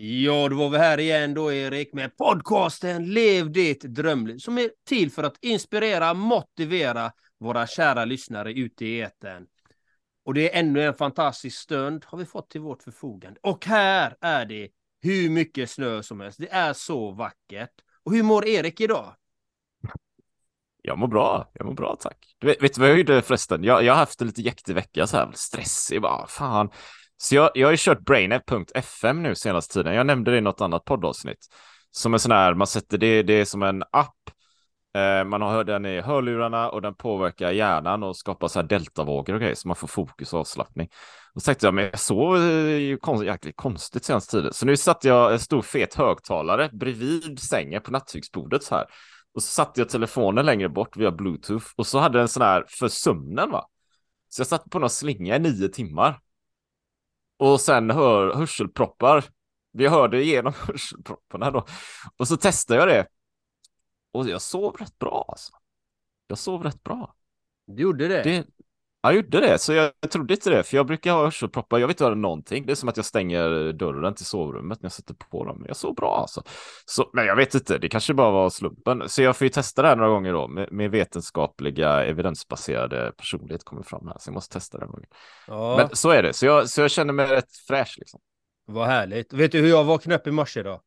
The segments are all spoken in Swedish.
Ja, då var vi här igen då Erik med podcasten Lev ditt drömliv som är till för att inspirera, motivera våra kära lyssnare ute i etern. Och det är ännu en fantastisk stund har vi fått till vårt förfogande. Och här är det hur mycket snö som helst. Det är så vackert. Och hur mår Erik idag? Jag mår bra, jag mår bra tack. Du vet, vet du vad jag gjorde förresten? Jag, jag har haft en lite jäktig vecka så här, stressig bara, fan. Så jag, jag har ju kört brainet.fm nu senaste tiden. Jag nämnde det i något annat poddavsnitt. Som en sån här, man sätter det, det är som en app. Eh, man har den i hörlurarna och den påverkar hjärnan och skapar så här deltavågor och grejer så man får fokus och avslappning. Och så tänkte jag, men jag sov eh, ju konst, jäkligt konstigt senaste tiden. Så nu satte jag en stor fet högtalare bredvid sängen på nattduksbordet så här. Och så satte jag telefonen längre bort via bluetooth och så hade den sån här för sömnen va. Så jag satt på någon slinga i nio timmar. Och sen hör hörselproppar. Vi hörde igenom hörselpropparna då. Och så testade jag det. Och jag sov rätt bra alltså. Jag sov rätt bra. Du gjorde det? det jag gjorde det, så jag, trodde inte det, för jag brukar ha hörselproppar, jag vet inte någonting. Det är som att jag stänger dörren till sovrummet när jag sätter på dem. Jag sov bra alltså. Så, men jag vet inte, det kanske bara var slumpen. Så jag får ju testa det här några gånger då, med, med vetenskapliga, evidensbaserade personlighet kommer fram här, så jag måste testa det en gång. Ja. Men så är det, så jag, så jag känner mig rätt fräsch liksom. Vad härligt. Vet du hur jag vaknade upp i morse då?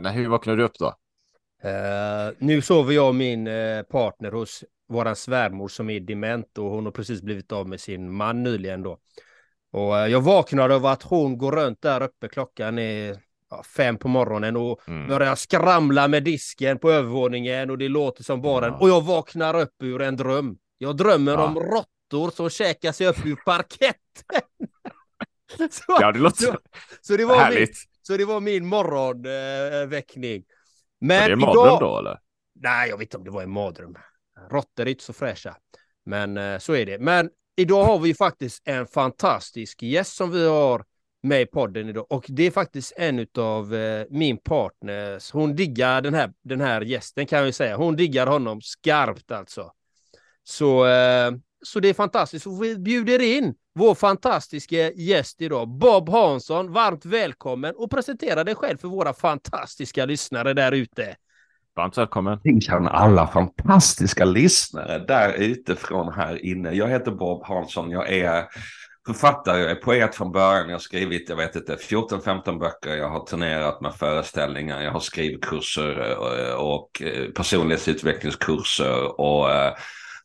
Nej, hur vaknade du upp då? Uh, nu sover jag och min uh, partner hos våran svärmor som är dement och hon har precis blivit av med sin man nyligen då. Och uh, jag vaknade av att hon går runt där uppe, klockan är fem på morgonen och mm. börjar skramla med disken på övervåningen och det låter som bara ja. Och jag vaknar upp ur en dröm. Jag drömmer ja. om råttor som käkar sig upp ur parketten. så, ja, det låter så, så det var härligt. Min, så det var min morgonväckning. Men var det en mardröm idag... då eller? Nej, jag vet inte om det var en mardröm. Råttor är inte så fräscha. Men eh, så är det. Men idag har vi faktiskt en fantastisk gäst som vi har med i podden idag. Och det är faktiskt en av eh, min partners. Hon diggar den här, den här gästen kan jag säga. Hon diggar honom skarpt alltså. Så, eh, så det är fantastiskt. Och vi bjuder in vår fantastiska gäst idag, Bob Hansson. Varmt välkommen och presentera dig själv för våra fantastiska lyssnare där ute. Varmt välkommen. Tjena alla fantastiska lyssnare där ute från här inne. Jag heter Bob Hansson. Jag är författare, jag är poet från början. Jag har skrivit, jag vet inte, 14-15 böcker. Jag har turnerat med föreställningar. Jag har skrivit kurser och personlighetsutvecklingskurser och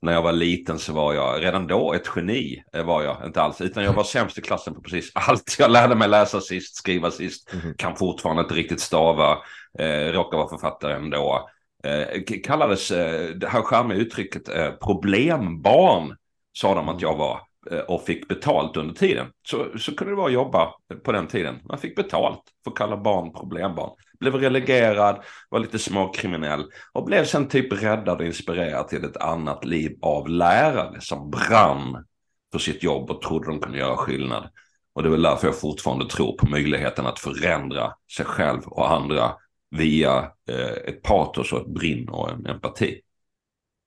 när jag var liten så var jag redan då ett geni. Eh, var jag inte alls, utan jag var sämst i klassen på precis allt. Jag lärde mig läsa sist, skriva sist, mm. kan fortfarande inte riktigt stava, eh, råkar vara författare ändå. Eh, kallades eh, det här charmiga uttrycket eh, problembarn, sa de att jag var eh, och fick betalt under tiden. Så, så kunde det vara att jobba på den tiden. Man fick betalt för att kalla barn problembarn blev relegerad, var lite småkriminell och blev sen typ räddad och inspirerad till ett annat liv av lärare som brann för sitt jobb och trodde de kunde göra skillnad. Och det är väl därför jag fortfarande tror på möjligheten att förändra sig själv och andra via eh, ett patos och ett brinn och en empati.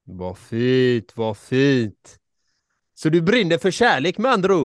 Vad fint, vad fint. Så du brinner för kärlek med andra ord?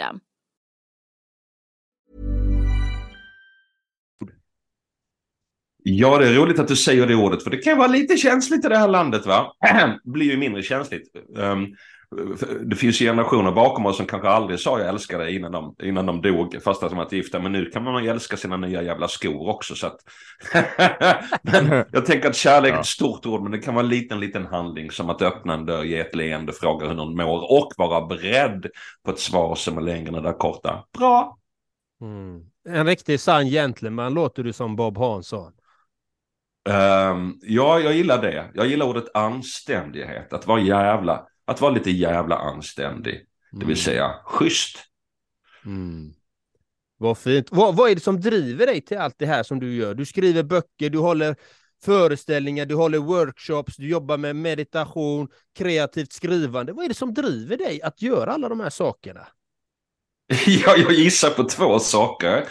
Ja, det är roligt att du säger det ordet, för det kan vara lite känsligt i det här landet, va? Det blir ju mindre känsligt. Um, det finns generationer bakom oss som kanske aldrig sa jag älskar dig innan de, innan de dog, fast att de var gifta. Men nu kan man ju älska sina nya jävla skor också. Så att... men jag tänker att kärlek är ett stort ord, men det kan vara en liten, liten handling som att öppna en dörr, ge ett leende, fråga hur någon mår och vara beredd på ett svar som är längre än det där korta. Bra! Mm. En riktig sann gentleman låter du som Bob Hansson. Um, ja, jag gillar det. Jag gillar ordet anständighet. Att vara jävla, att vara lite jävla anständig. Det vill Mm. säga schysst. Mm. Vad fint. Vad, vad är det som driver dig till allt det här som du gör? Du skriver böcker, du håller föreställningar, du håller workshops, du jobbar med meditation, kreativt skrivande. Vad är det som driver dig att göra alla de här sakerna? Ja, jag gissar på två saker.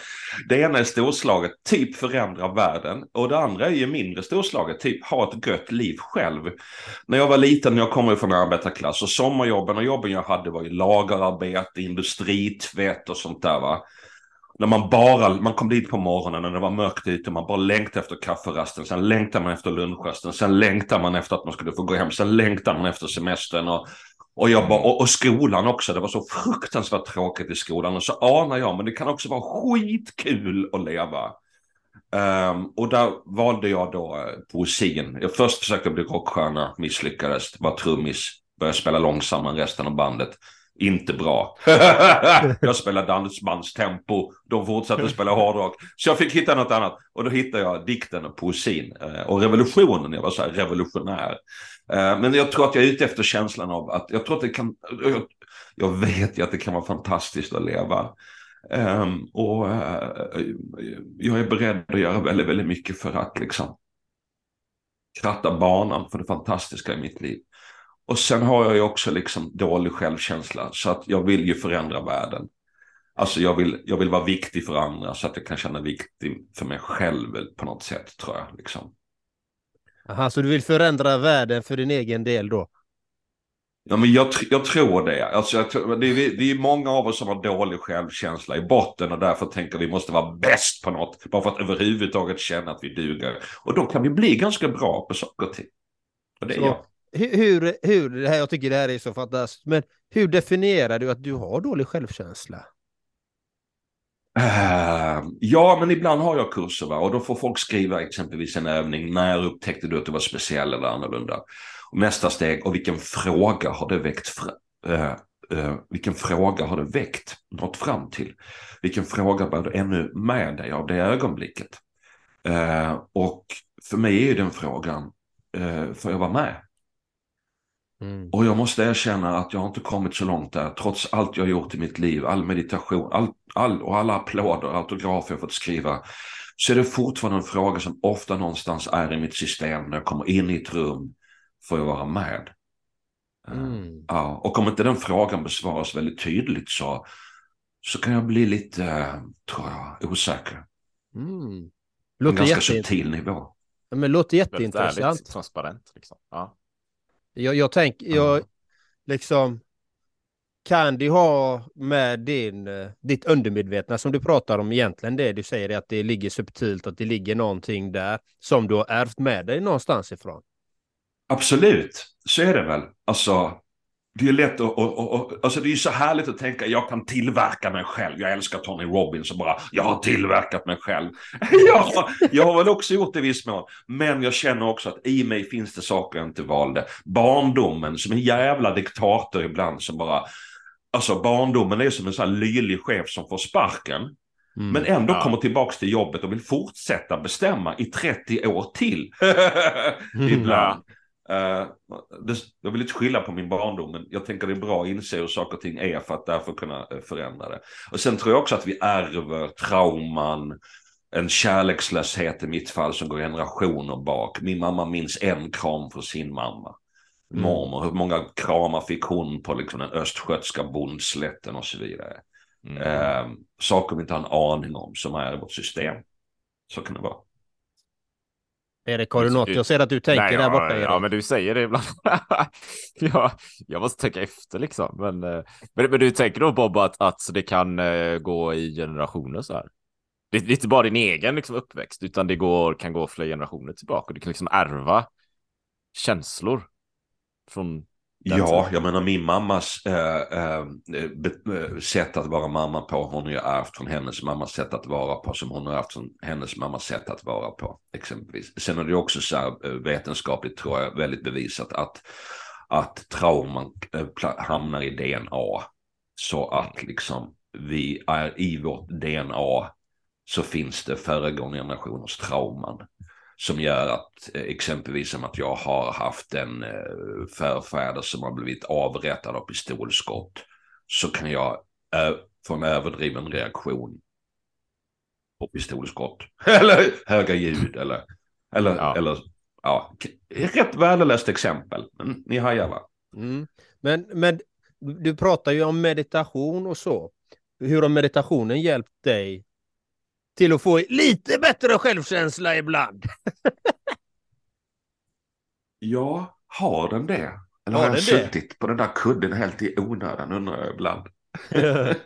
Det ena är storslaget, typ förändra världen. Och det andra är ju mindre storslaget, typ ha ett gött liv själv. När jag var liten, jag kommer från arbetarklass, och sommarjobben och jobben jag hade var ju lagerarbete, industritvätt och sånt där va. När man bara, man kom dit på morgonen när det var mörkt ute, man bara längtade efter kafferasten, sen längtade man efter lunchrasten, sen längtade man efter att man skulle få gå hem, sen längtade man efter semestern och och, jag bara, och, och skolan också, det var så fruktansvärt tråkigt i skolan. Och så anar jag, men det kan också vara skitkul att leva. Ehm, och där valde jag då uh, poesin. Jag först försökte bli rockstjärna, misslyckades, var trummis, började spela långsammare än resten av bandet. Inte bra. jag spelade dansbandstempo, de fortsatte spela hårdrock. Så jag fick hitta något annat. Och då hittade jag dikten och poesin. Eh, och revolutionen, jag var så här revolutionär. Eh, men jag tror att jag är ute efter känslan av att jag tror att det kan, jag, jag vet ju att det kan vara fantastiskt att leva. Um, och uh, jag är beredd att göra väldigt, väldigt mycket för att liksom kratta banan för det fantastiska i mitt liv. Och sen har jag ju också liksom dålig självkänsla så att jag vill ju förändra världen. Alltså jag vill, jag vill vara viktig för andra så att jag kan känna viktig för mig själv på något sätt tror jag. Liksom. Aha, så du vill förändra världen för din egen del då? Ja, men jag, jag tror det. Alltså, jag det, är, det är många av oss som har dålig självkänsla i botten och därför tänker vi måste vara bäst på något. Bara för att överhuvudtaget känna att vi duger. Och då kan vi bli ganska bra på saker och ting. Och det är Så, jag. hur, hur, det här, jag tycker det här är så fantastiskt, men hur definierar du att du har dålig självkänsla? Ehm, ja, men ibland har jag kurser va? och då får folk skriva exempelvis en övning. När upptäckte du att du var speciell eller annorlunda? Och nästa steg, och vilken fråga har det väckt? Fra- eh, eh, vilken fråga har det väckt? Nått fram till? Vilken fråga bär du ännu med dig av det ögonblicket? Ehm, och för mig är ju den frågan, eh, får jag vara med? Mm. Och jag måste erkänna att jag har inte kommit så långt där, trots allt jag har gjort i mitt liv, all meditation, all, all, och alla applåder, autografer jag fått skriva, så är det fortfarande en fråga som ofta någonstans är i mitt system när jag kommer in i ett rum, får jag vara med? Eh, Mm. Ja, och om inte den frågan besvaras väldigt tydligt så, så kan jag bli lite, eh, tror jag, osäker. Mm. På en Låter, ganska jätte... subtil nivå. Men låter Väldigt jätteintressant. ärligt, transparent. Liksom. Ja. Jag, jag tänker, jag Ja. liksom, kan det ha med din, eh, ditt undermedvetna som du pratar om egentligen det du säger är att det ligger subtilt, att det ligger någonting där som du har ärvt med dig någonstans ifrån? Absolut, så är det väl. Alltså, det är lätt att, och, och, alltså det är så härligt att tänka, jag kan tillverka mig själv. Jag älskar Tony Robbins och bara, jag har tillverkat mig själv. ja, jag har väl också gjort det i viss mån. Men jag känner också att i mig finns det saker jag inte valde. Barndomen, som en jävla diktator ibland som bara, alltså barndomen är som en sån här lylig chef som får sparken. Mm. Men ändå Ja. kommer tillbaks till jobbet och vill fortsätta bestämma i 30 år till. Ibland. Eh, det, jag vill inte skylla på min barndom, men jag tänker det är bra att inse hur saker och ting är för att därför kunna eh, förändra det. Och sen tror jag också att vi ärver trauman, en kärlekslöshet i mitt fall som går generationer bak. Min mamma minns en kram från sin mamma. Mm. Mormor, hur många kramar fick hon på liksom den östgötska bondslätten och så vidare. Mm. Eh, saker vi inte har en aning om som är i vårt system. Så kan det vara. Erik, har du något? Jag ser att du tänker Nej, där ja, borta. Erik. Ja, men du säger det ibland. ja, jag måste tänka efter liksom. Men, eh, men, men du tänker då Bob att, att det kan eh, gå i generationer så här? Det, det är inte bara din egen liksom, uppväxt, utan det går, kan gå flera generationer tillbaka. Du kan liksom ärva känslor från Ja, jag menar min mammas be, eh, sätt att vara mamma på, hon har ju ärvt från hennes mammas sätt att vara på, som hon har ärvt från hennes mammas sätt att vara på, exempelvis. Sen är det också så här vetenskapligt, tror jag, väldigt bevisat att, att trauman pla- hamnar i DNA. Så att liksom vi är i vårt DNA så finns det föregående generationers trauman som gör att eh, exempelvis som att jag har haft en eh, förfäder som har blivit avrättad av pistolskott så kan jag eh, få en överdriven reaktion på pistolskott eller höga ljud eller eller Ja. eller ja, rätt värdelöst exempel men ni hajar va? Mm. Men, men du pratar ju om meditation och så. Hur har meditationen hjälpt dig till att få lite bättre självkänsla ibland? Ja, har den det? Eller Har har den det? suttit på den där kudden helt i onödan undrar jag ibland.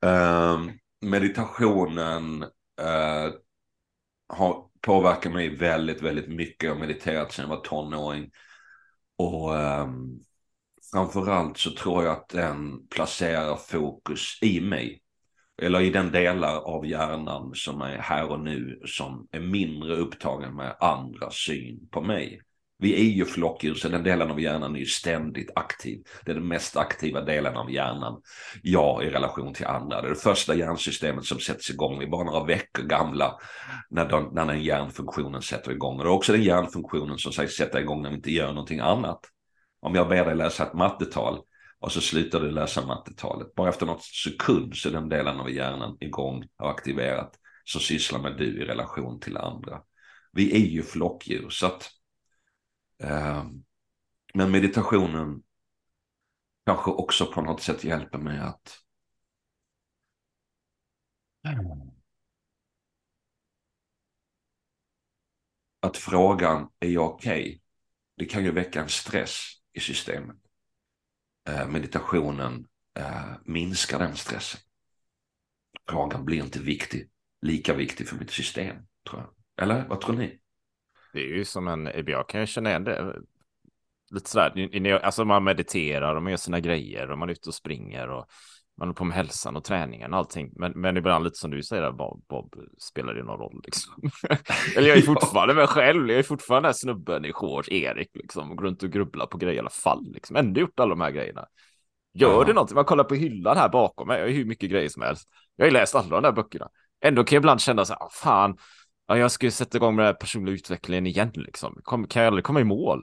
Ehm, meditationen eh, har påverkat mig väldigt, väldigt mycket. Jag har mediterat sedan jag var tonåring. Och um, framförallt så tror jag att den placerar fokus i mig. Eller i den delar av hjärnan som är här och nu som är mindre upptagen med andra syn på mig. Vi är ju flockdjur, så den delen av hjärnan är ju ständigt aktiv. Det är den mest aktiva delen av hjärnan. Jag i relation till andra. Det är det första hjärnsystemet som sätts igång. Vi är bara några veckor gamla när, den, när den hjärnfunktionen sätter igång. Och det är också den hjärnfunktionen som sägs sätta igång när vi inte gör någonting annat. Om jag ber dig läsa ett mattetal och så slutar du läsa mattetalet. Bara efter något sekund så är den delen av hjärnan igång och aktiverat. Så sysslar med du i relation till andra. Vi är ju flockdjur så att eh, men meditationen kanske också på något sätt hjälper mig att att frågan är jag okej? Det kan ju väcka en stress i systemet. Eh, meditationen eh, minskar den stressen. Frågan blir inte viktig, lika viktig för mitt system, tror jag. Eller vad tror ni? Det är ju som en, jag kan ju känna igen det. Lite sådär, alltså man mediterar och man gör sina grejer och man är ute och springer och man är på med hälsan och träningen och allting. Men, men ibland lite som du säger, där, Bob, Bob spelar det någon roll liksom? Eller jag är fortfarande mig själv, jag är fortfarande den här snubben i shorts, Erik, liksom, och går runt och grubblar på grejer i alla fall, liksom. Ändå gjort alla de här grejerna. Gör Ja. det någonting? Man kollar på hyllan här bakom mig, jag har hur mycket grejer som helst. Jag har ju läst alla de där böckerna. Ändå kan jag ibland känna så här, "Ah, fan, ja, jag ska ju sätta igång med den här personliga utvecklingen igen liksom. Kom, kan jag aldrig komma i mål?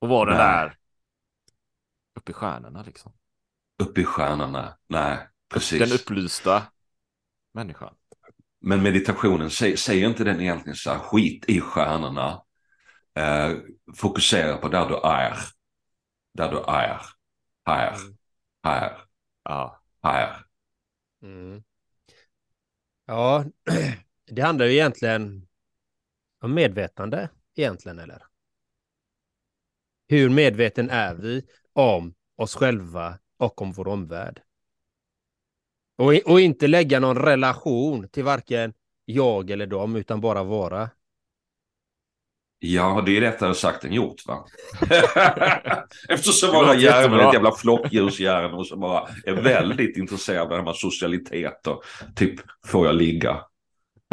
Och vara den där uppe i stjärnorna liksom. Uppe i stjärnorna? Nej, precis. Den upplysta människan. Men meditationen, sä- säger inte den egentligen så här, skit i stjärnorna. Eh, fokusera på där du är. Där du är. Här, här, Ja, här. Mm. Ja, det handlar ju egentligen om medvetande egentligen, eller? Hur medveten är vi om oss själva och om vår omvärld? Och, och inte lägga någon relation till varken jag eller dem, utan bara vara. Ja, det är lättare sagt än gjort va? Eftersom låter hjärnor är ett jävla flockdjurshjärnor som bara är väldigt intresserade av det här med socialitet och typ, får jag ligga?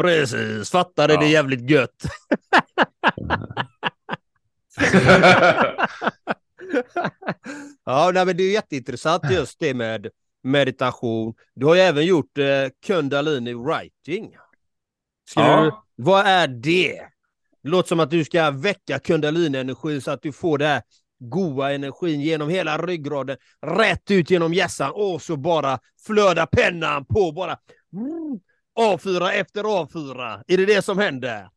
Precis, fattar det, Ja. det är jävligt gött. ja, nej, men det är jätteintressant just det med meditation. Du har ju även gjort eh, kundalini writing. Ska Ja. du, vad är det? Det låter som att du ska väcka kundalini-energin så att du får det här goa energin genom hela ryggraden, rätt ut genom hjässan och så bara flödar pennan på bara. Mm, avfyra efter avfyra. Är det det som händer?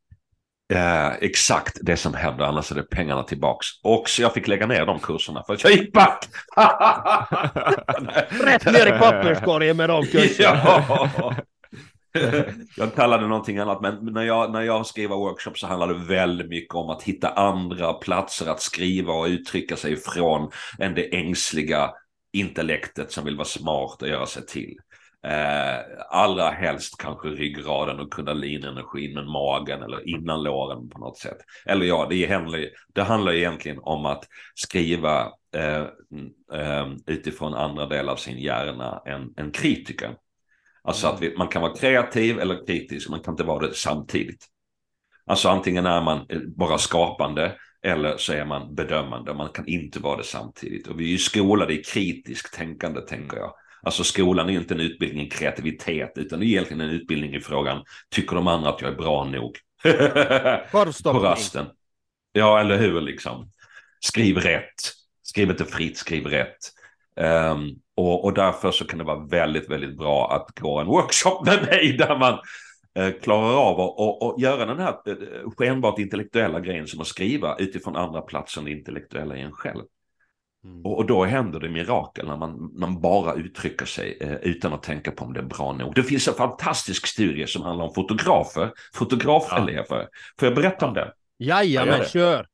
Eh, exakt det som händer, annars är det pengarna tillbaks. Och så jag fick lägga ner de kurserna för att jag gick back. Rätt ner i papperskorgen med de kurserna. ja. Jag kallade någonting annat, men när jag, när jag skriver workshop så handlar det väldigt mycket om att hitta andra platser att skriva och uttrycka sig ifrån än det ängsliga intellektet som vill vara smart och göra sig till. Eh, allra helst kanske ryggraden och kundalinenergin med magen eller innanlåren på något sätt. Eller ja, det handlar, det handlar egentligen om att skriva eh, eh, utifrån andra delar av sin hjärna än, än kritiker. Alltså att vi, man kan vara kreativ eller kritisk, man kan inte vara det samtidigt. Alltså antingen är man eh, bara skapande eller så är man bedömande. Man kan inte vara det samtidigt. Och vi är ju skolade i kritiskt tänkande, tänker jag. Alltså skolan är inte en utbildning i kreativitet, utan det är egentligen en utbildning i frågan, tycker de andra att jag är bra nog? På rasten. Ja, eller hur liksom. Skriv rätt. Skriv inte fritt, skriv rätt. Ehm, och, och därför så kan det vara väldigt, väldigt bra att gå en workshop med mig där man eh, klarar av att och, och göra den här eh, skenbart intellektuella grejen som att skriva utifrån andra platser än det intellektuella i en själv. Och, och då händer det mirakel när man, man bara uttrycker sig eh, utan att tänka på om det är bra nog. Det finns en fantastisk studie som handlar om fotografer, fotografelever. Får jag berätta om det? Jajamän, Ja, kör.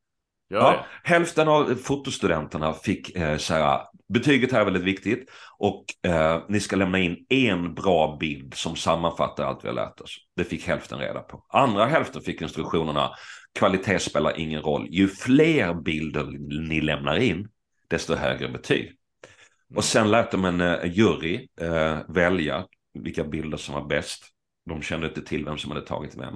Ja, hälften av fotostudenterna fick eh, så här, betyget här är väldigt viktigt och eh, ni ska lämna in en bra bild som sammanfattar allt vi har lärt oss. Det fick hälften reda på. Andra hälften fick instruktionerna, kvalitet spelar ingen roll. Ju fler bilder ni lämnar in, desto högre betyg. Och sen lät de en eh, jury eh, välja vilka bilder som var bäst. De kände inte till vem som hade tagit vem.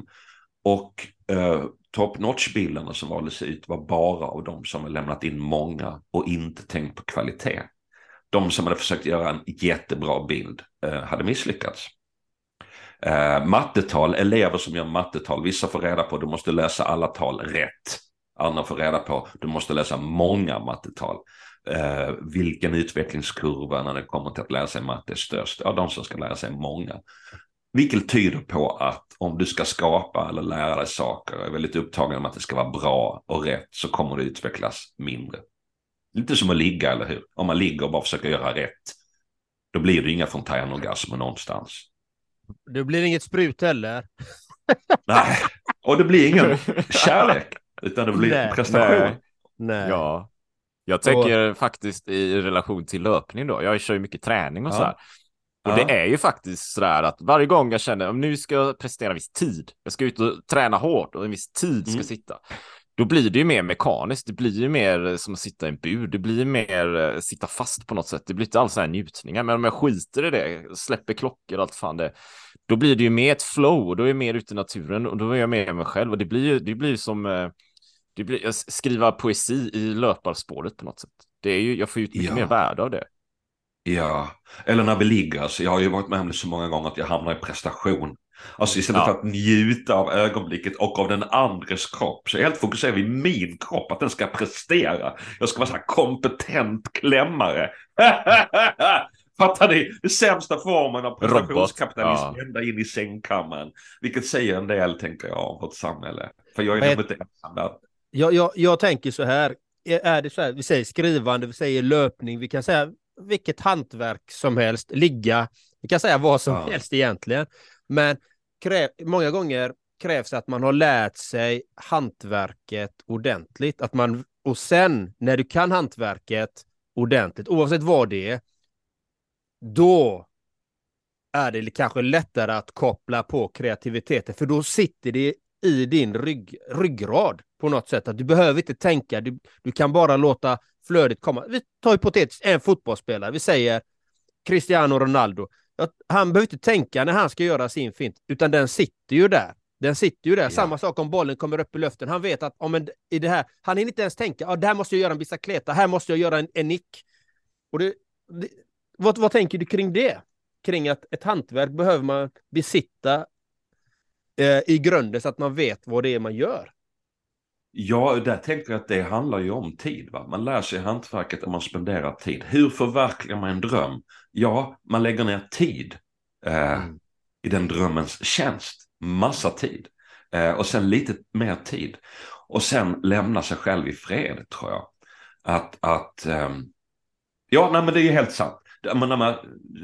Och eh, top notch-bilderna som valdes ut var bara av de som hade lämnat in många och inte tänkt på kvalitet. De som hade försökt göra en jättebra bild eh, hade misslyckats. Eh, mattetal, elever som gör mattetal, vissa får reda på att du måste läsa alla tal rätt. Andra får reda på att du måste läsa många mattetal. Eh, vilken utvecklingskurva när det kommer till att lära sig matte är störst? Ja, de som ska lära sig många. Vilket tyder på att om du ska skapa eller lära dig saker och är väldigt upptagen med att det ska vara bra och rätt så kommer det utvecklas mindre. Lite som att ligga, eller hur? Om man ligger och bara försöker göra rätt, då blir det inga fontänorgasmer någonstans. Det blir inget sprut heller. Nej, och det blir ingen kärlek, utan det blir Nej. prestation. Nej. Nej. Ja. Jag tänker faktiskt i relation till löpning då. Jag kör ju mycket träning och Ja. så här. Och Ja. det är ju faktiskt sådär att varje gång jag känner att nu ska jag prestera en viss tid, jag ska ut och träna hårt och en viss tid ska Mm. sitta. Då blir det ju mer mekaniskt, det blir ju mer eh, som att sitta i en bur, det blir mer eh, sitta fast på något sätt, det blir inte alls så här njutningar. Men om jag skiter i det, släpper klockor och allt fan det, då blir det ju mer ett flow och då är jag mer ute i naturen och då är jag med mig själv och det blir ju, det blir som eh, det blir, jag skriva poesi i löparspåret på något sätt. Det är ju, jag får ut mycket Ja. mer värde av det. Ja, eller när vi ligger. Alltså, jag har ju varit med om det så många gånger att jag hamnar i prestation. Alltså istället Ja. för att njuta av ögonblicket och av den andres kropp så är jag helt fokuserad vid min kropp, att den ska prestera. Jag ska vara så här kompetent klämmare. Fattar ni? Den sämsta formen av prestationskapitalism Robot, ja. ända in i sängkammaren. Vilket säger en del, tänker jag, om vårt samhälle. För jag är nog inte ensam där. Jag, jag, jag tänker så här. Är det så här, vi säger skrivande, vi säger löpning, vi kan säga vilket hantverk som helst, ligga, vi kan säga vad som Ja. helst egentligen. Men krä, många gånger krävs att man har lärt sig hantverket ordentligt. Att man, och sen när du kan hantverket ordentligt, oavsett vad det är, då är det kanske lättare att koppla på kreativiteten, för då sitter det i din rygg, ryggrad på något sätt. Att du behöver inte tänka, du, du kan bara låta flödet komma. Vi tar hypotetiskt en fotbollsspelare, vi säger Cristiano Ronaldo. Han behöver inte tänka när han ska göra sin fint, utan den sitter ju där. Den sitter ju där. Ja. Samma sak om bollen kommer upp i luften. Han vet att om en, i det här, han hinner inte ens tänka, ja, där måste jag göra en bicicleta, här måste jag göra en, en nick. Och det, det, vad, vad tänker du kring det? Kring att ett hantverk behöver man besitta eh, i grunden så att man vet vad det är man gör. Ja, där tänker jag att det handlar ju om tid. Va? Man lär sig hantverket och man spenderar tid. Hur förverkligar man en dröm? Ja, man lägger ner tid eh, mm. i den drömmens tjänst. Massa tid. Eh, och sen lite mer tid. Och sen lämna sig själv i fred, tror jag. Att, att um... ja, nej, men det är ju helt sant. Men när man,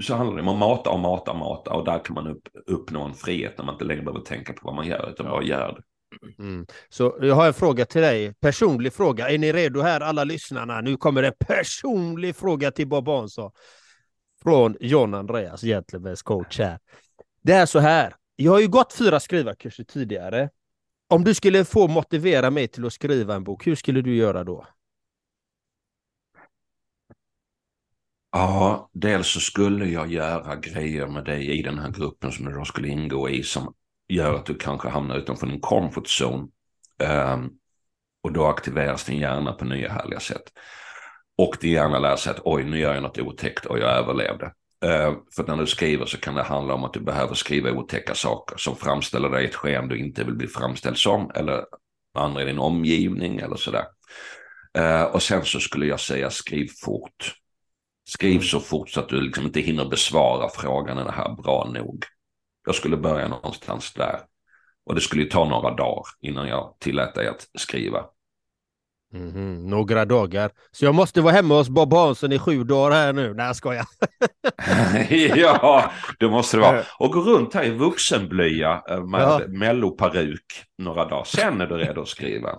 så handlar det om att mata och mata och mata och där kan man upp, uppnå en frihet när man inte längre behöver tänka på vad man gör utan bara gör det. Mm. Så jag har en fråga till dig, personlig fråga. Är ni redo här alla lyssnarna? Nu kommer en personlig fråga till Bob Hansson. Från John Andreas, Gentlemen's coach här. Det är så här, jag har ju gått fyra skrivarkurser tidigare. Om du skulle få motivera mig till att skriva en bok, hur skulle du göra då? Ja, dels så skulle jag göra grejer med dig i den här gruppen som du då skulle ingå i som gör att du kanske hamnar utanför din comfort zone. Um, och då aktiveras din hjärna på nya härliga sätt. Och din hjärna lär sig att oj, nu gör jag något otäckt och jag överlevde. Uh, för när du skriver så kan det handla om att du behöver skriva otäcka saker som framställer dig i ett sken du inte vill bli framställd som eller andra i din omgivning eller sådär. Uh, och sen så skulle jag säga skriv fort. Skriv så fort så att du liksom inte hinner besvara frågan är det här bra nog. Jag skulle börja någonstans där. Och det skulle ta några dagar innan jag tillät dig att skriva. Mm -hmm. Några dagar. Så jag måste vara hemma hos Bob Hansson i sju dagar här nu. Nej, jag skojar. ja, det måste det vara. Och gå runt här i vuxenblöja eh, med ja. melloparuk några dagar. Sen är du redo att skriva.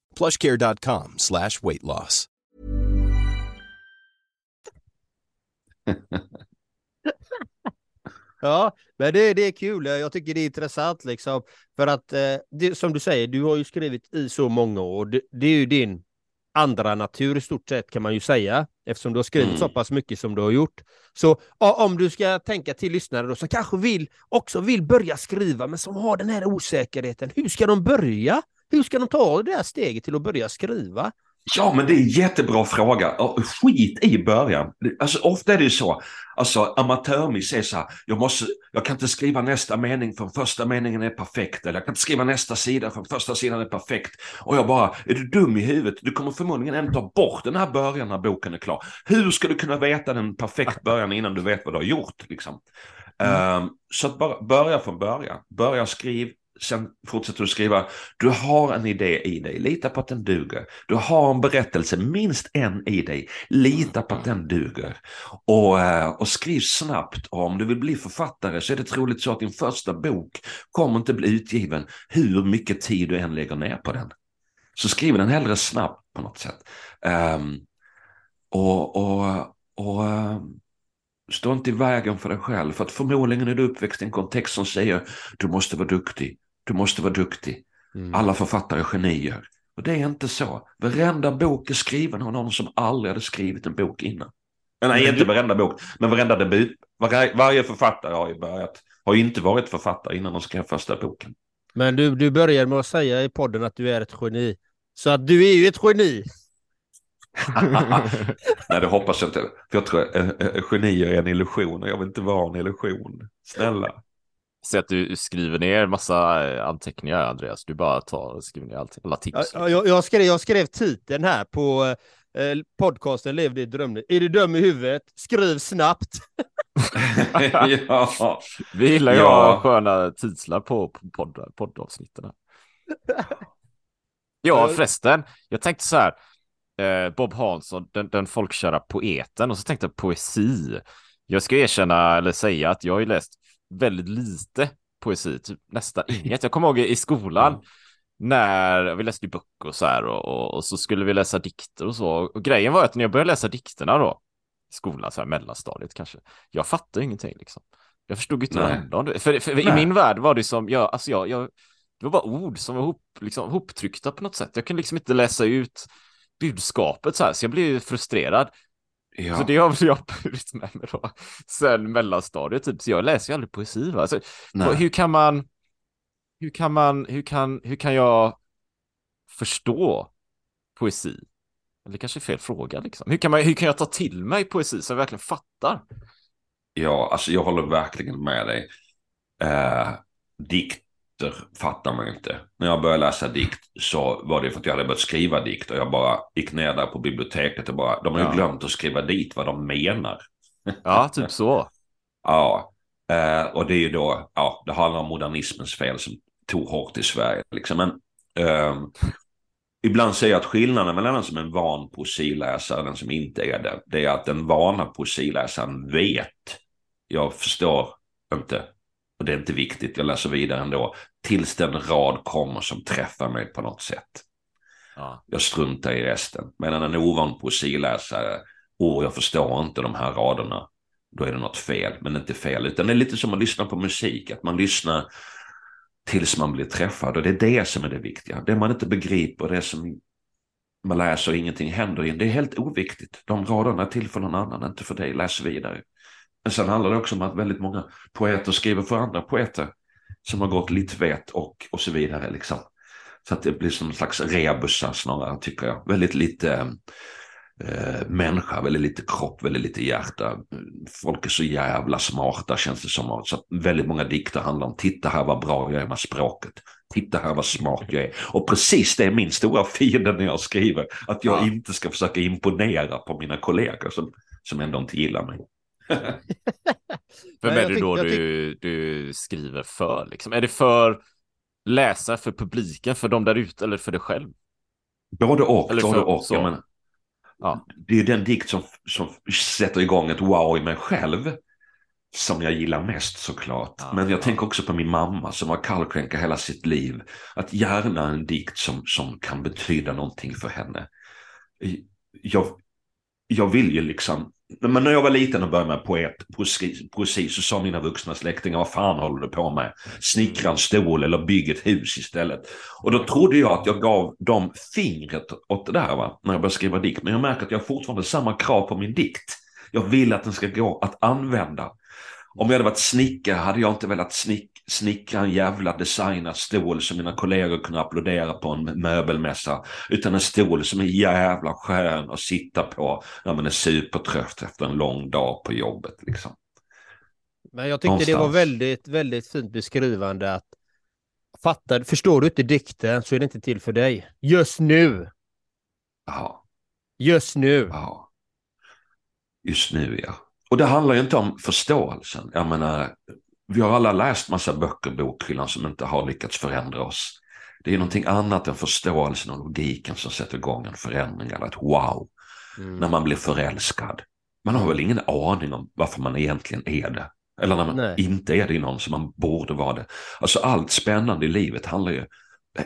plushcare.com slash weight loss. ja, men det, det är kul. Jag tycker det är intressant liksom. För att, eh, det, som du säger, du har ju skrivit i så många år. Det, det, är ju din andra natur i stort sett kan man ju säga. Eftersom du har skrivit mm. så pass mycket som du har gjort. Så om du ska tänka till lyssnare då, som kanske vill, också vill börja skriva, men som har den här osäkerheten. Hur ska de börja? Hur ska de ta det där steget till att börja skriva? Ja, men det är en jättebra fråga. Skit i början. Alltså, ofta är det ju så. Alltså, amatörmiss är så här, jag, måste, jag kan inte skriva nästa mening för första meningen är perfekt. Eller jag kan inte skriva nästa sida för första sidan är perfekt. Och jag bara, är du dum i huvudet? Du kommer förmodligen ändå ta bort den här början när boken är klar. Hur ska du kunna veta den perfekt början innan du vet vad du har gjort? Liksom? Mm. Um, så att bara börja från början. Börja skriv, sen fortsätter du skriva, du har en idé i dig, lita på att den duger. Du har en berättelse, minst en i dig, lita på att den duger. Och, eh, och skriv snabbt, och om du vill bli författare så är det troligt så att din första bok kommer inte bli utgiven hur mycket tid du än lägger ner på den. Så skriv den hellre snabbt på något sätt. Um, och, och, och um, Stå inte i vägen för dig själv, för att förmodligen är du uppväxt i en kontext som säger du måste vara duktig, du måste vara duktig. Mm. Alla författare är genier. Och det är inte så. Varenda bok är skriven av någon som aldrig hade skrivit en bok innan. Nej, inte varenda bok, men varenda debut. Var, varje författare har ju börjat, har ju inte varit författare innan de skrev första boken. Men du, du började med att säga i podden att du är ett geni. Så att du är ju ett geni. Nej, det hoppas jag inte. För jag tror att genier är en illusion och jag vill inte vara en illusion. Snälla. Se att du skriver ner massa eh, anteckningar, Andreas. Du bara tar och skriver ner allt, alla tips. Jag, jag, jag, skrev, jag skrev titeln här på, eh, podcasten levde i drömmen. Är du dum i huvudet? Skriv snabbt. ja. Vi gillar ju Ja. ja. sköna tidslapp på på podd, poddavsnitten. Ja, förresten, jag tänkte så här, eh, Bob Hansson, den, den folkkära poeten, och så tänkte jag poesi. Jag ska erkänna eller säga att jag har ju läst väldigt lite poesi, typ nästan inget. Jag kommer ihåg i skolan när vi läste böcker och så här och, och, och så skulle vi läsa dikter och så. Och grejen var att när jag började läsa dikterna då, i skolan, så här mellanstadiet kanske, jag fattade ingenting liksom. Jag förstod inte vad Nej. det För, för, i min värld var det som, jag, alltså jag, jag, det var bara ord som var ihop, liksom, ihoptryckta på något sätt. Jag kunde liksom inte läsa ut budskapet så här, så jag blev frustrerad. Ja. Så det har jag burit med mig då, sen mellanstadiet typ. Så jag läser ju aldrig poesi va. Nej. hur kan man, hur kan man, hur kan, hur kan jag förstå poesi? Eller kanske fel fråga liksom. Hur kan, man, hur kan jag ta till mig poesi så jag verkligen fattar? Ja, alltså jag håller verkligen med dig. Eh, dikter fattar man inte. När jag började läsa dikt så var det för att jag hade börjat skriva dikt och jag bara gick ner där på biblioteket och bara, de har ju Ja. glömt att skriva dit vad de menar. Ja, typ så. Ja, eh, och det är ju då, ja, det handlar om modernismens fel som tog hårt i Sverige. Liksom. Men ehm, ibland säger jag att skillnaden mellan den som är en van poesiläsare och den som inte är det, det är att den vana poesiläsaren vet, jag förstår inte, och det är inte viktigt, jag läser vidare ändå, tills den rad kommer som träffar mig på något sätt. Ja. Jag struntar i resten. Medan en ovan poesiläsare, åh jag förstår inte de här raderna, då är det något fel. Men inte fel, utan det är lite som att lyssna på musik, att man lyssnar tills man blir träffad. Och det är det som är det viktiga. Det man inte begriper, det som man läser och ingenting händer i, det är helt oviktigt. De raderna är till för någon annan, inte för dig. Läs vidare. Men sen handlar det också om att väldigt många poeter skriver för andra poeter som har gått litvet och, och så vidare. Liksom. Så att det blir som en slags rebusar snarare, tycker jag. Väldigt lite eh, människa, väldigt lite kropp, väldigt lite hjärta. Folk är så jävla smarta känns det som. Så väldigt många dikter handlar om titta här vad bra jag är med språket. Titta här vad smart jag är. Och precis det är min stora fiende när jag skriver. Att jag Ja. inte ska försöka imponera på mina kollegor som, som ändå inte gillar mig. Vem är det då du, du skriver för? Liksom? Är det för läsare, för publiken, för de där ute eller för dig själv? Både och, Eller både för- och. så. Menar, Ja. Det är den dikt som, som sätter igång ett wow i mig själv. Som jag gillar mest såklart. Ja, Men jag ja. tänker också på min mamma som har kallskänka hela sitt liv. Att gärna en dikt som, som kan betyda någonting för henne. Jag, jag vill ju liksom, men när jag var liten och började med poet, poesi, poesi så sa mina vuxna släktingar, vad fan håller du på med? Snickra en stol eller bygg ett hus istället. Och då trodde jag att jag gav dem fingret åt det där va, när jag började skriva dikt. Men jag märker att jag har fortfarande samma krav på min dikt. Jag vill att den ska gå att använda. Om jag hade varit snickare hade jag inte velat snick, snickra en jävla designad stol som mina kollegor kunde applådera på en möbelmässa. Utan en stol som är jävla skön att sitta på när man är supertrött efter en lång dag på jobbet. Liksom. Men jag tyckte det var Någonstans. väldigt, väldigt fint beskrivande att fattar, förstår du inte dikten så är det inte till för dig. Just nu, Ja. just nu. Ja. Just nu ja. Och det handlar ju inte om förståelsen. Jag menar, vi har alla läst massa böcker i bokhyllan som inte har lyckats förändra oss. Det är någonting annat än förståelsen och logiken som sätter igång en förändring eller ett wow. Mm. När man blir förälskad. Man har väl ingen aning om varför man egentligen är det. Eller när man Nej. inte är det i någon som man borde vara det. Alltså allt spännande i livet handlar ju,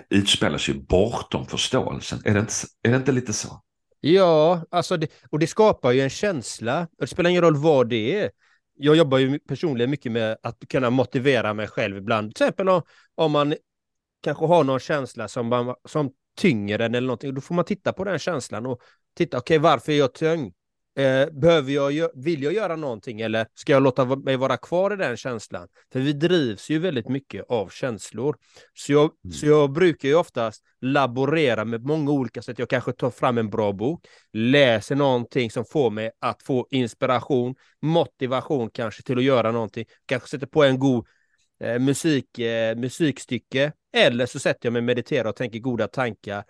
utspelar sig bortom förståelsen. Är det inte, är det inte lite så? Ja, alltså det, och det skapar ju en känsla. Det spelar ingen roll vad det är. Jag jobbar ju personligen mycket med att kunna motivera mig själv ibland. Till exempel om, om man kanske har någon känsla som, man, som tynger en eller någonting. Då får man titta på den känslan och titta, okej, varför är jag tung? Eh, behöver jag, vill jag göra någonting eller ska jag låta mig vara kvar i den känslan? För vi drivs ju väldigt mycket av känslor. Så jag, Mm. så jag brukar ju oftast laborera med många olika sätt. Jag kanske tar fram en bra bok, läser någonting som får mig att få inspiration, motivation kanske till att göra någonting, kanske sätter på en god eh, musik, eh, musikstycke, eller så sätter jag mig och mediterar och tänker goda tankar.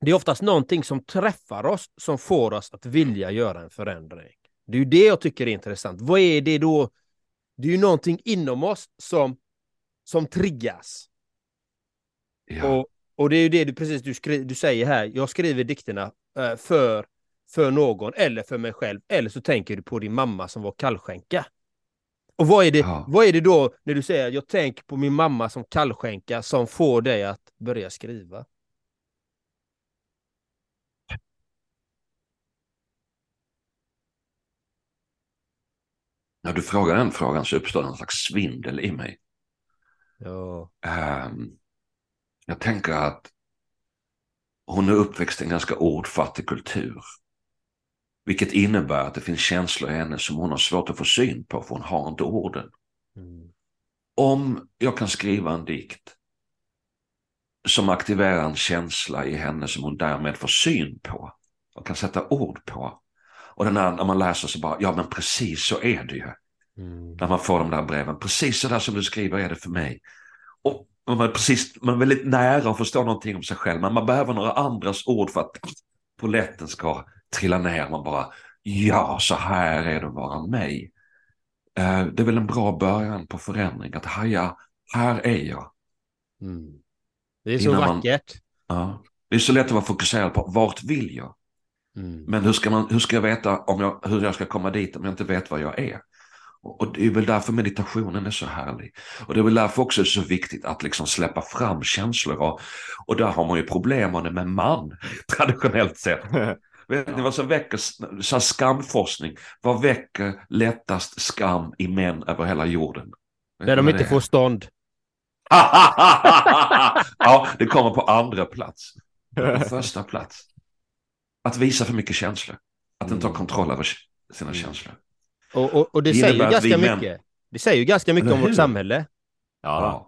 Det är oftast någonting som träffar oss som får oss att vilja göra en förändring. Det är ju det jag tycker är intressant. Vad är det då? Det är ju någonting inom oss som, som triggas. Ja. Och, och det är ju det du precis du, skri, du säger här. Jag skriver dikterna eh, för, för någon eller för mig själv. Eller så tänker du på din mamma som var kallskänka. Och vad är det, Ja. vad är det då när du säger jag tänker på min mamma som kallskänka som får dig att börja skriva? När du frågar den frågan så uppstår en slags svindel i mig. Ja. Ehm, jag tänker att hon är uppväxt i en ganska ordfattig kultur. Vilket innebär att det finns känslor i henne som hon har svårt att få syn på för hon har inte orden. Mm. Om jag kan skriva en dikt som aktiverar en känsla i henne som hon därmed får syn på och kan sätta ord på. Och den här, när man läser så bara, ja men precis så är det ju. Mm. När man får de där breven, precis så där som du skriver är det för mig. Och man är, precis, man är väldigt nära att förstå någonting om sig själv, men man behöver några andras ord för att poletten ska trilla ner. Man bara, ja så här är det att vara mig. Eh, det är väl en bra början på förändring, att haja, här är jag. Mm. Det är så Innan man- vackert. Ja. Det är så lätt att vara fokuserad på vart vill jag? Mm. Men hur ska, man, hur ska jag veta om jag, hur jag ska komma dit om jag inte vet vad jag är? Och, det är väl därför meditationen är så härlig. Och det är väl därför också det är så viktigt att liksom släppa fram känslor. Och, och där har man ju problem med man, traditionellt sett. Vet ni vad som väcker så skamforskning? Vad väcker lättast skam i män över hela jorden? Där de inte det får stånd. ja, det kommer på andra plats. På första plats. Att visa för mycket känslor. Att inte ha kontroll över sina känslor. Och, och, och det, Det säger ganska män- mycket. Det säger ju ganska mycket om vårt samhälle. Ja, Ja.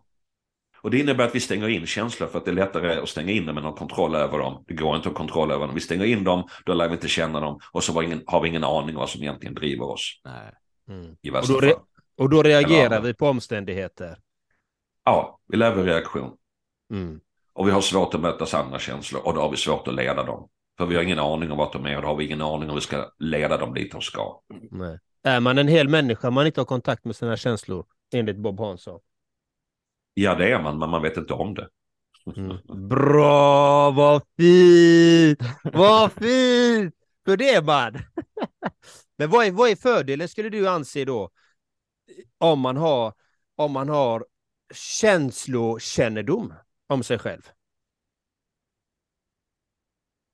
Och det innebär att vi stänger in känslor för att det är lättare att stänga in dem än att ha kontroll över dem. Det går inte att ha kontroll över dem. Vi stänger in dem, då lär vi inte känna dem och så har, ingen, har vi ingen aning om vad som egentligen driver oss. nej. Mm. I Och, då re- och då reagerar Eller- vi på omständigheter. Ja, vi lever i reaktion. Mm. Och vi har svårt att möta andra känslor och då har vi svårt att leda dem. För vi har ingen aning om vart de är och då har vi ingen aning om vi ska leda dem dit de ska. Nej. Är man en hel människa man inte har kontakt med sina känslor, enligt Bob Hansson? Ja, det är man, men man vet inte om det. Mm. Bra, vad fint! Vad fint! För det är man. Men vad är, vad är fördelen skulle du anse då? Om man har, om man har känslokännedom om sig själv.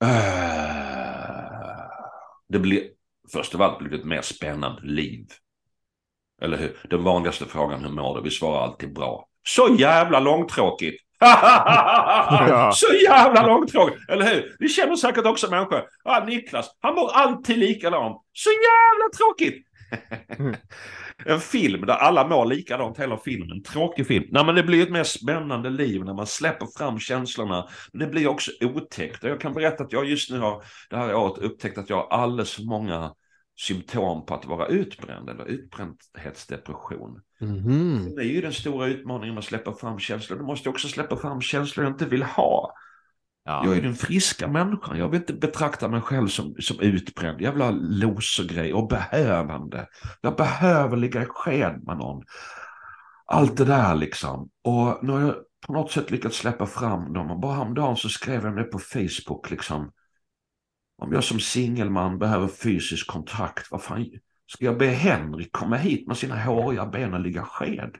Eh, Det blir, först av allt blir det ett mer spännande liv. Eller hur? Den vanligaste frågan, hur mår du? Vi svarar alltid bra. Så jävla långtråkigt! Så jävla långtråkigt! Eller hur? Vi känner säkert också människor. Ja, Niklas, han mår alltid likadant. Så jävla tråkigt! en film där alla mår likadant hela filmen. Tråkig film. Nej, men det blir ett mer spännande liv när man släpper fram känslorna. Men det blir också otäckt. Jag kan berätta att jag just nu har det här året upptäckt att jag har alldeles för många symptom på att vara utbränd eller utbrändhetsdepression. Mhm. Det är ju den stora utmaningen med att släppa fram känslor. Du måste också släppa fram känslor jag inte vill ha. Ja. Jag är den friska människan. Jag vill inte betrakta mig själv som, som utbränd. Jävla losergrej och behövande. Jag behöver ligga i sked med någon. Allt det där liksom. Och nu har jag på något sätt lyckats släppa fram dem. Och bara häromdagen så skrev jag det på Facebook liksom. Om jag som singelman behöver fysisk kontakt, vad fan, ska jag be Henrik komma hit med sina håriga ben och ligga sked?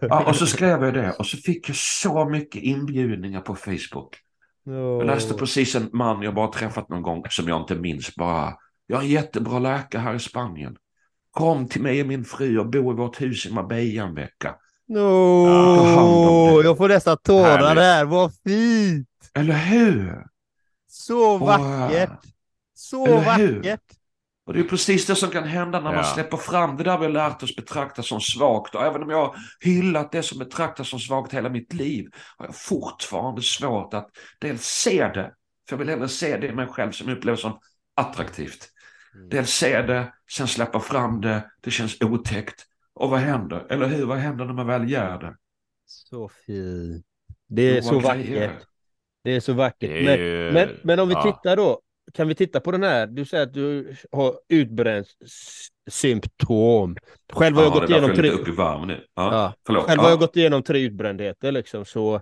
Ja, och så skrev jag det och så fick jag så mycket inbjudningar på Facebook. Jag läste precis en man jag bara träffat någon gång som jag inte minns bara. Jag har en jättebra läkare här i Spanien. Kom till mig och min fru och bo i vårt hus i Marbella en vecka. No, det. jag får nästan tårar där. Vad fint! Eller hur? Så Och, vackert! Så eller hur? Och det är precis det som kan hända när man Ja. släpper fram det där vi har lärt oss betrakta som svagt. Och även om jag har hyllat det som betraktas som svagt hela mitt liv har jag fortfarande svårt att dels se det, för jag vill hellre se det i mig själv som upplevs som attraktivt. Dels se det, sen släppa fram det, det känns otäckt. Och vad händer? Eller hur? Vad händer när man väl gör det? Så fint. Det är så vackert. Det är så vackert. Men, men, men om vi ja. tittar då, kan vi titta på den här? Du säger att du har utbrändsymptom. Själv har jag Ja, gått igenom tre... lite upp i varv nu. Ja, Ja. förlåt. Själv har ja. jag gått igenom tre utbrändheter liksom så.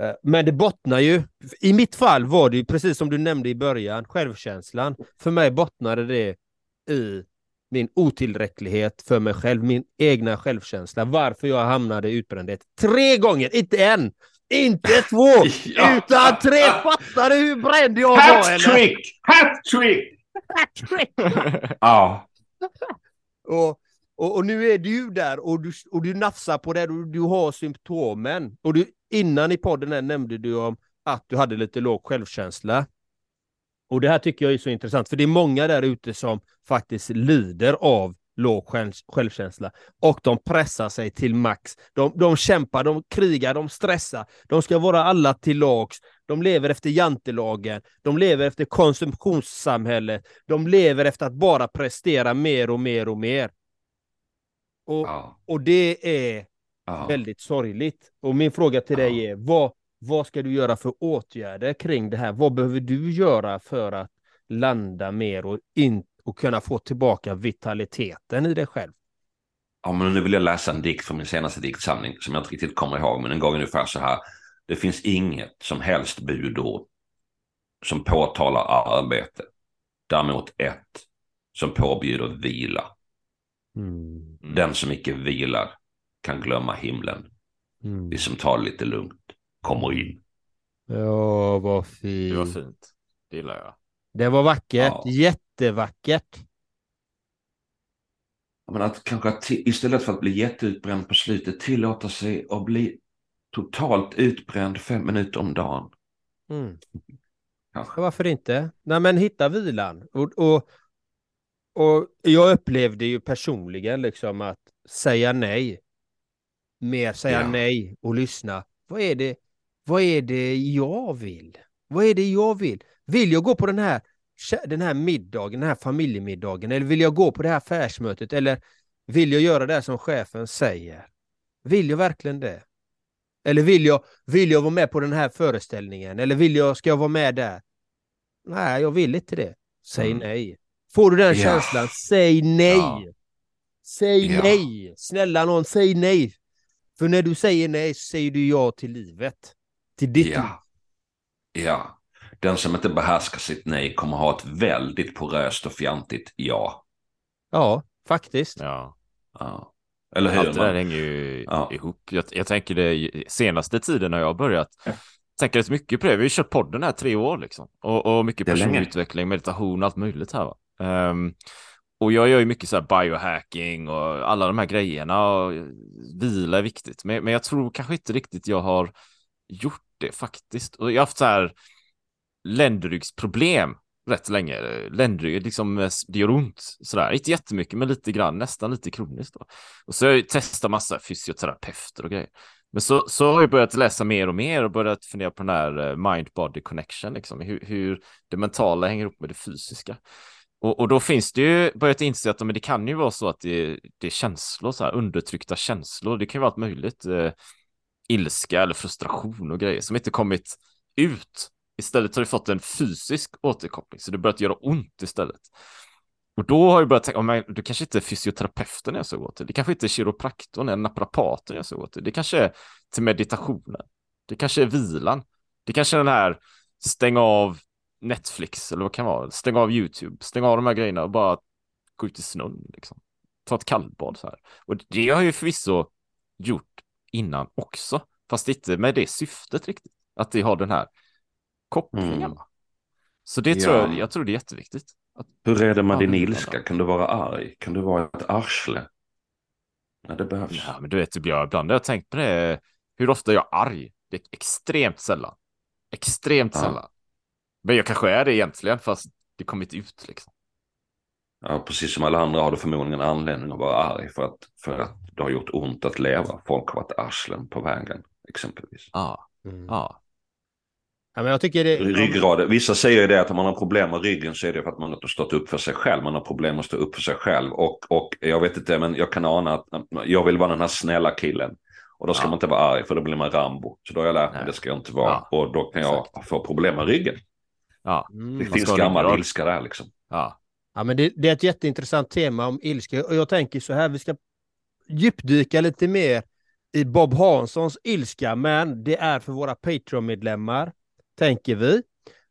eh, Men det bottnar ju, i mitt fall var det ju precis som du nämnde i början, självkänslan. För mig bottnade det i min otillräcklighet för mig själv, min egna självkänsla, varför jag hamnade i utbrändhet. Tre gånger, inte en, inte två, Ja. utan tre! Fattar du hur bränd jag var? eller? Hattrick! Hattrick! Ja. Och, och, och nu är du ju där och du, och du nafsar på det och du har symptomen. Och du, innan i podden här nämnde du om att du hade lite låg självkänsla. Och det här tycker jag är så intressant, för det är många där ute som faktiskt lider av låg själv, självkänsla och de pressar sig till max. De, de kämpar, de krigar, de stressar. De ska vara alla till lags. De lever efter jantelagen. De lever efter konsumtionssamhället. De lever efter att bara prestera mer och mer och mer. Och, Ja. och det är Ja. väldigt sorgligt. Och min fråga till dig är, vad, vad ska du göra för åtgärder kring det här? Vad behöver du göra för att landa mer och, in, och kunna få tillbaka vitaliteten i dig själv? Ja, men nu vill jag läsa en dikt från min senaste diktsamling som jag inte riktigt kommer ihåg, men den går ungefär så här. Det finns inget som helst budord som påtalar arbete. Däremot ett som påbjuder vila. Mm. Den som icke vilar kan glömma himlen. Mm. Vi som tar det lite lugnt kommer in. Ja, vad fint. Det var fint. Det gillar jag. Det var vackert, Ja. jättevackert. Men att kanske att istället för att bli jätteutbränd på slutet tillåta sig att bli totalt utbränd fem minuter om dagen. Mm. Kanske. Varför inte? Nej, men hitta vilan. Och, och, och jag upplevde ju personligen liksom att säga nej. Mer säga Ja. nej och lyssna. Vad är det? Vad är det jag vill? Vad är det jag vill? Vill jag gå på den här, den här middagen, den här familjemiddagen? Eller vill jag gå på det här affärsmötet? Eller vill jag göra det som chefen säger? Vill jag verkligen det? Eller vill jag, vill jag vara med på den här föreställningen? Eller vill jag, ska jag vara med där? Nej, jag vill inte det. Säg Mm. nej. Får du den Ja. känslan, säg nej. Ja. Säg Ja. nej. Snälla någon, säg nej. För när du säger nej så säger du ja till livet. Till ditt liv. Ja. Den som inte behärskar sitt nej kommer ha ett väldigt poröst och fjantigt ja. Ja, faktiskt. Ja. ja. Eller hur? Allt det där hänger ju Ja. ihop. Jag, jag tänker det senaste tiden har jag börjat tänka rätt mycket på det. Vi har ju kört podden här tre år liksom. Och, och mycket personlig utveckling, meditation och allt möjligt här va. Ehm, och jag gör ju mycket så här biohacking och alla de här grejerna och vila är viktigt. Men, men jag tror kanske inte riktigt jag har gjort det faktiskt. Och jag har haft så här ländryggsproblem rätt länge. Ländrygg, liksom, det gör ont sådär. Inte jättemycket, men lite grann, nästan lite kroniskt. Då. Och så har jag testat massa fysioterapeuter och grejer. Men så, så har jag börjat läsa mer och mer och börjat fundera på den här eh, mind-body connection, liksom, hur, hur det mentala hänger ihop med det fysiska. Och, och då finns det ju börjat inse att men det kan ju vara så att det, det är känslor, så här, undertryckta känslor. Det kan ju vara allt möjligt. Eh, ilska eller frustration och grejer som inte kommit ut. Istället har du fått en fysisk återkoppling, så det börjat göra ont istället. Och då har jag börjat tänka, oh, men det kanske inte är fysioterapeuten jag ska gå till. Det kanske inte är kiropraktorn eller naprapaten jag ska gå till. Det kanske är till meditationen. Det kanske är vilan. Det kanske är den här stäng av Netflix eller vad det kan vara. Stäng av YouTube, stäng av de här grejerna och bara gå ut i snön. Liksom. Ta ett kallbad så här. Och det har jag ju förvisso gjort innan också, fast inte med det syftet riktigt. Att det har den här kopplingen. Mm. Så det tror Ja. jag, jag tror det är jätteviktigt. Att, Hur är det med din ilska? Kan du vara arg? Kan du vara ett arsle? När det behövs. ja, men du vet, jag, ibland har jag tänkt på det, hur ofta är jag arg? Det är extremt sällan. Extremt Ja. sällan. Men jag kanske är det egentligen, fast det kommer inte ut liksom. Ja, precis som alla andra har du förmodligen anledning att vara arg för att, för att det har gjort ont att leva. Folk har varit arslen på vägen, exempelvis. Ja, Mm. ja. Ja, men jag tycker det... Ryggraden. Vissa säger ju det att om man har problem med ryggen så är det för att man inte har stått upp för sig själv. Man har problem att stå upp för sig själv. Och, och jag vet inte, men jag kan ana att jag vill vara den här snälla killen. Och då ska Ja. man inte vara arg för då blir man Rambo. Så då har jag lärt mig Nej. det ska jag inte vara. Ja. Och då kan jag få problem med ryggen. Ja, Det Mm. Man finns gammal ryggrad. ilska där liksom. ja. Ja, men det, det är ett jätteintressant tema om ilska och jag tänker så här, vi ska djupdyka lite mer i Bob Hanssons ilska, men det är för våra Patreon-medlemmar, tänker vi.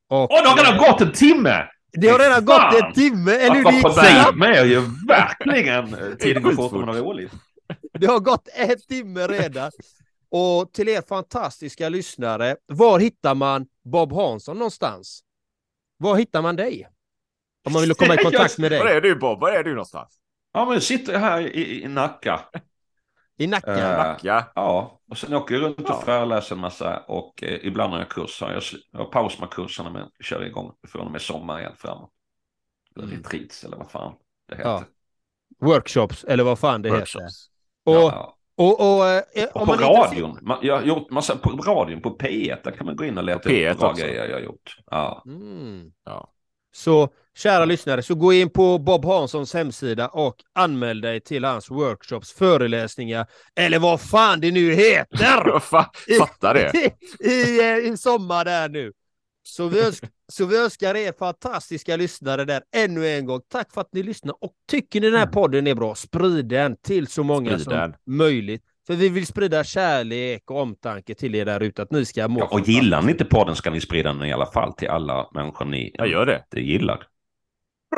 Och Åh, det har redan gått en timme! det har redan Fan! gått en timme, eller hur? Det gick snabbt. med är ju verkligen eh, tiden går fort man har roligt. Det har gått en timme redan. Och till er fantastiska lyssnare, var hittar man Bob Hansson någonstans? Var hittar man dig? Om man vill komma i kontakt med Var dig. är du Bob? Var är du någonstans? Ja, men sitter här i, i Nacka. I Nacka? Eh, Ja. Ja, och sen åker jag runt och Ja. föreläser en massa och eh, ibland har jag kurser. Jag, jag har paus med kurserna men kör igång från och med sommar igen framåt. Eller Mm. retreats eller vad fan det heter. Ja. Workshops, eller vad fan det heter. Workshops. Och, Ja, och, och, eh, Och på radion. Man, jag har gjort massa på radion, på P1. Där kan man gå in och leta På P1 upp bra också. grejer jag har gjort. Ja. Mm. Ja. Så kära lyssnare, så gå in på Bob Hanssons hemsida och anmäl dig till hans workshops, föreläsningar eller vad fan det nu heter! Fa- Fattar det. I, i, eh, i sommar där nu. Så vi, önsk, så vi önskar er fantastiska lyssnare där ännu en gång. Tack för att ni lyssnar och tycker ni den här podden är bra, sprid den till så många som möjligt. För vi vill sprida kärlek och omtanke till er där ute, att ni ska må Ja, och gillar ni inte podden ska ni sprida den i alla fall till alla människor ni Jag gör det. inte gillar.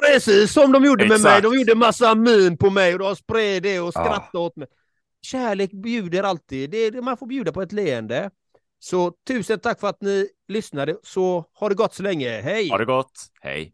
Precis som de gjorde med mig. Exakt. De gjorde massa min på mig och de spred det och Ja. skrattade åt mig. Kärlek bjuder alltid. Det är, man får bjuda på ett leende. Så tusen tack för att ni lyssnade. Så ha det gott så länge. Hej! Ha det gott. Hej.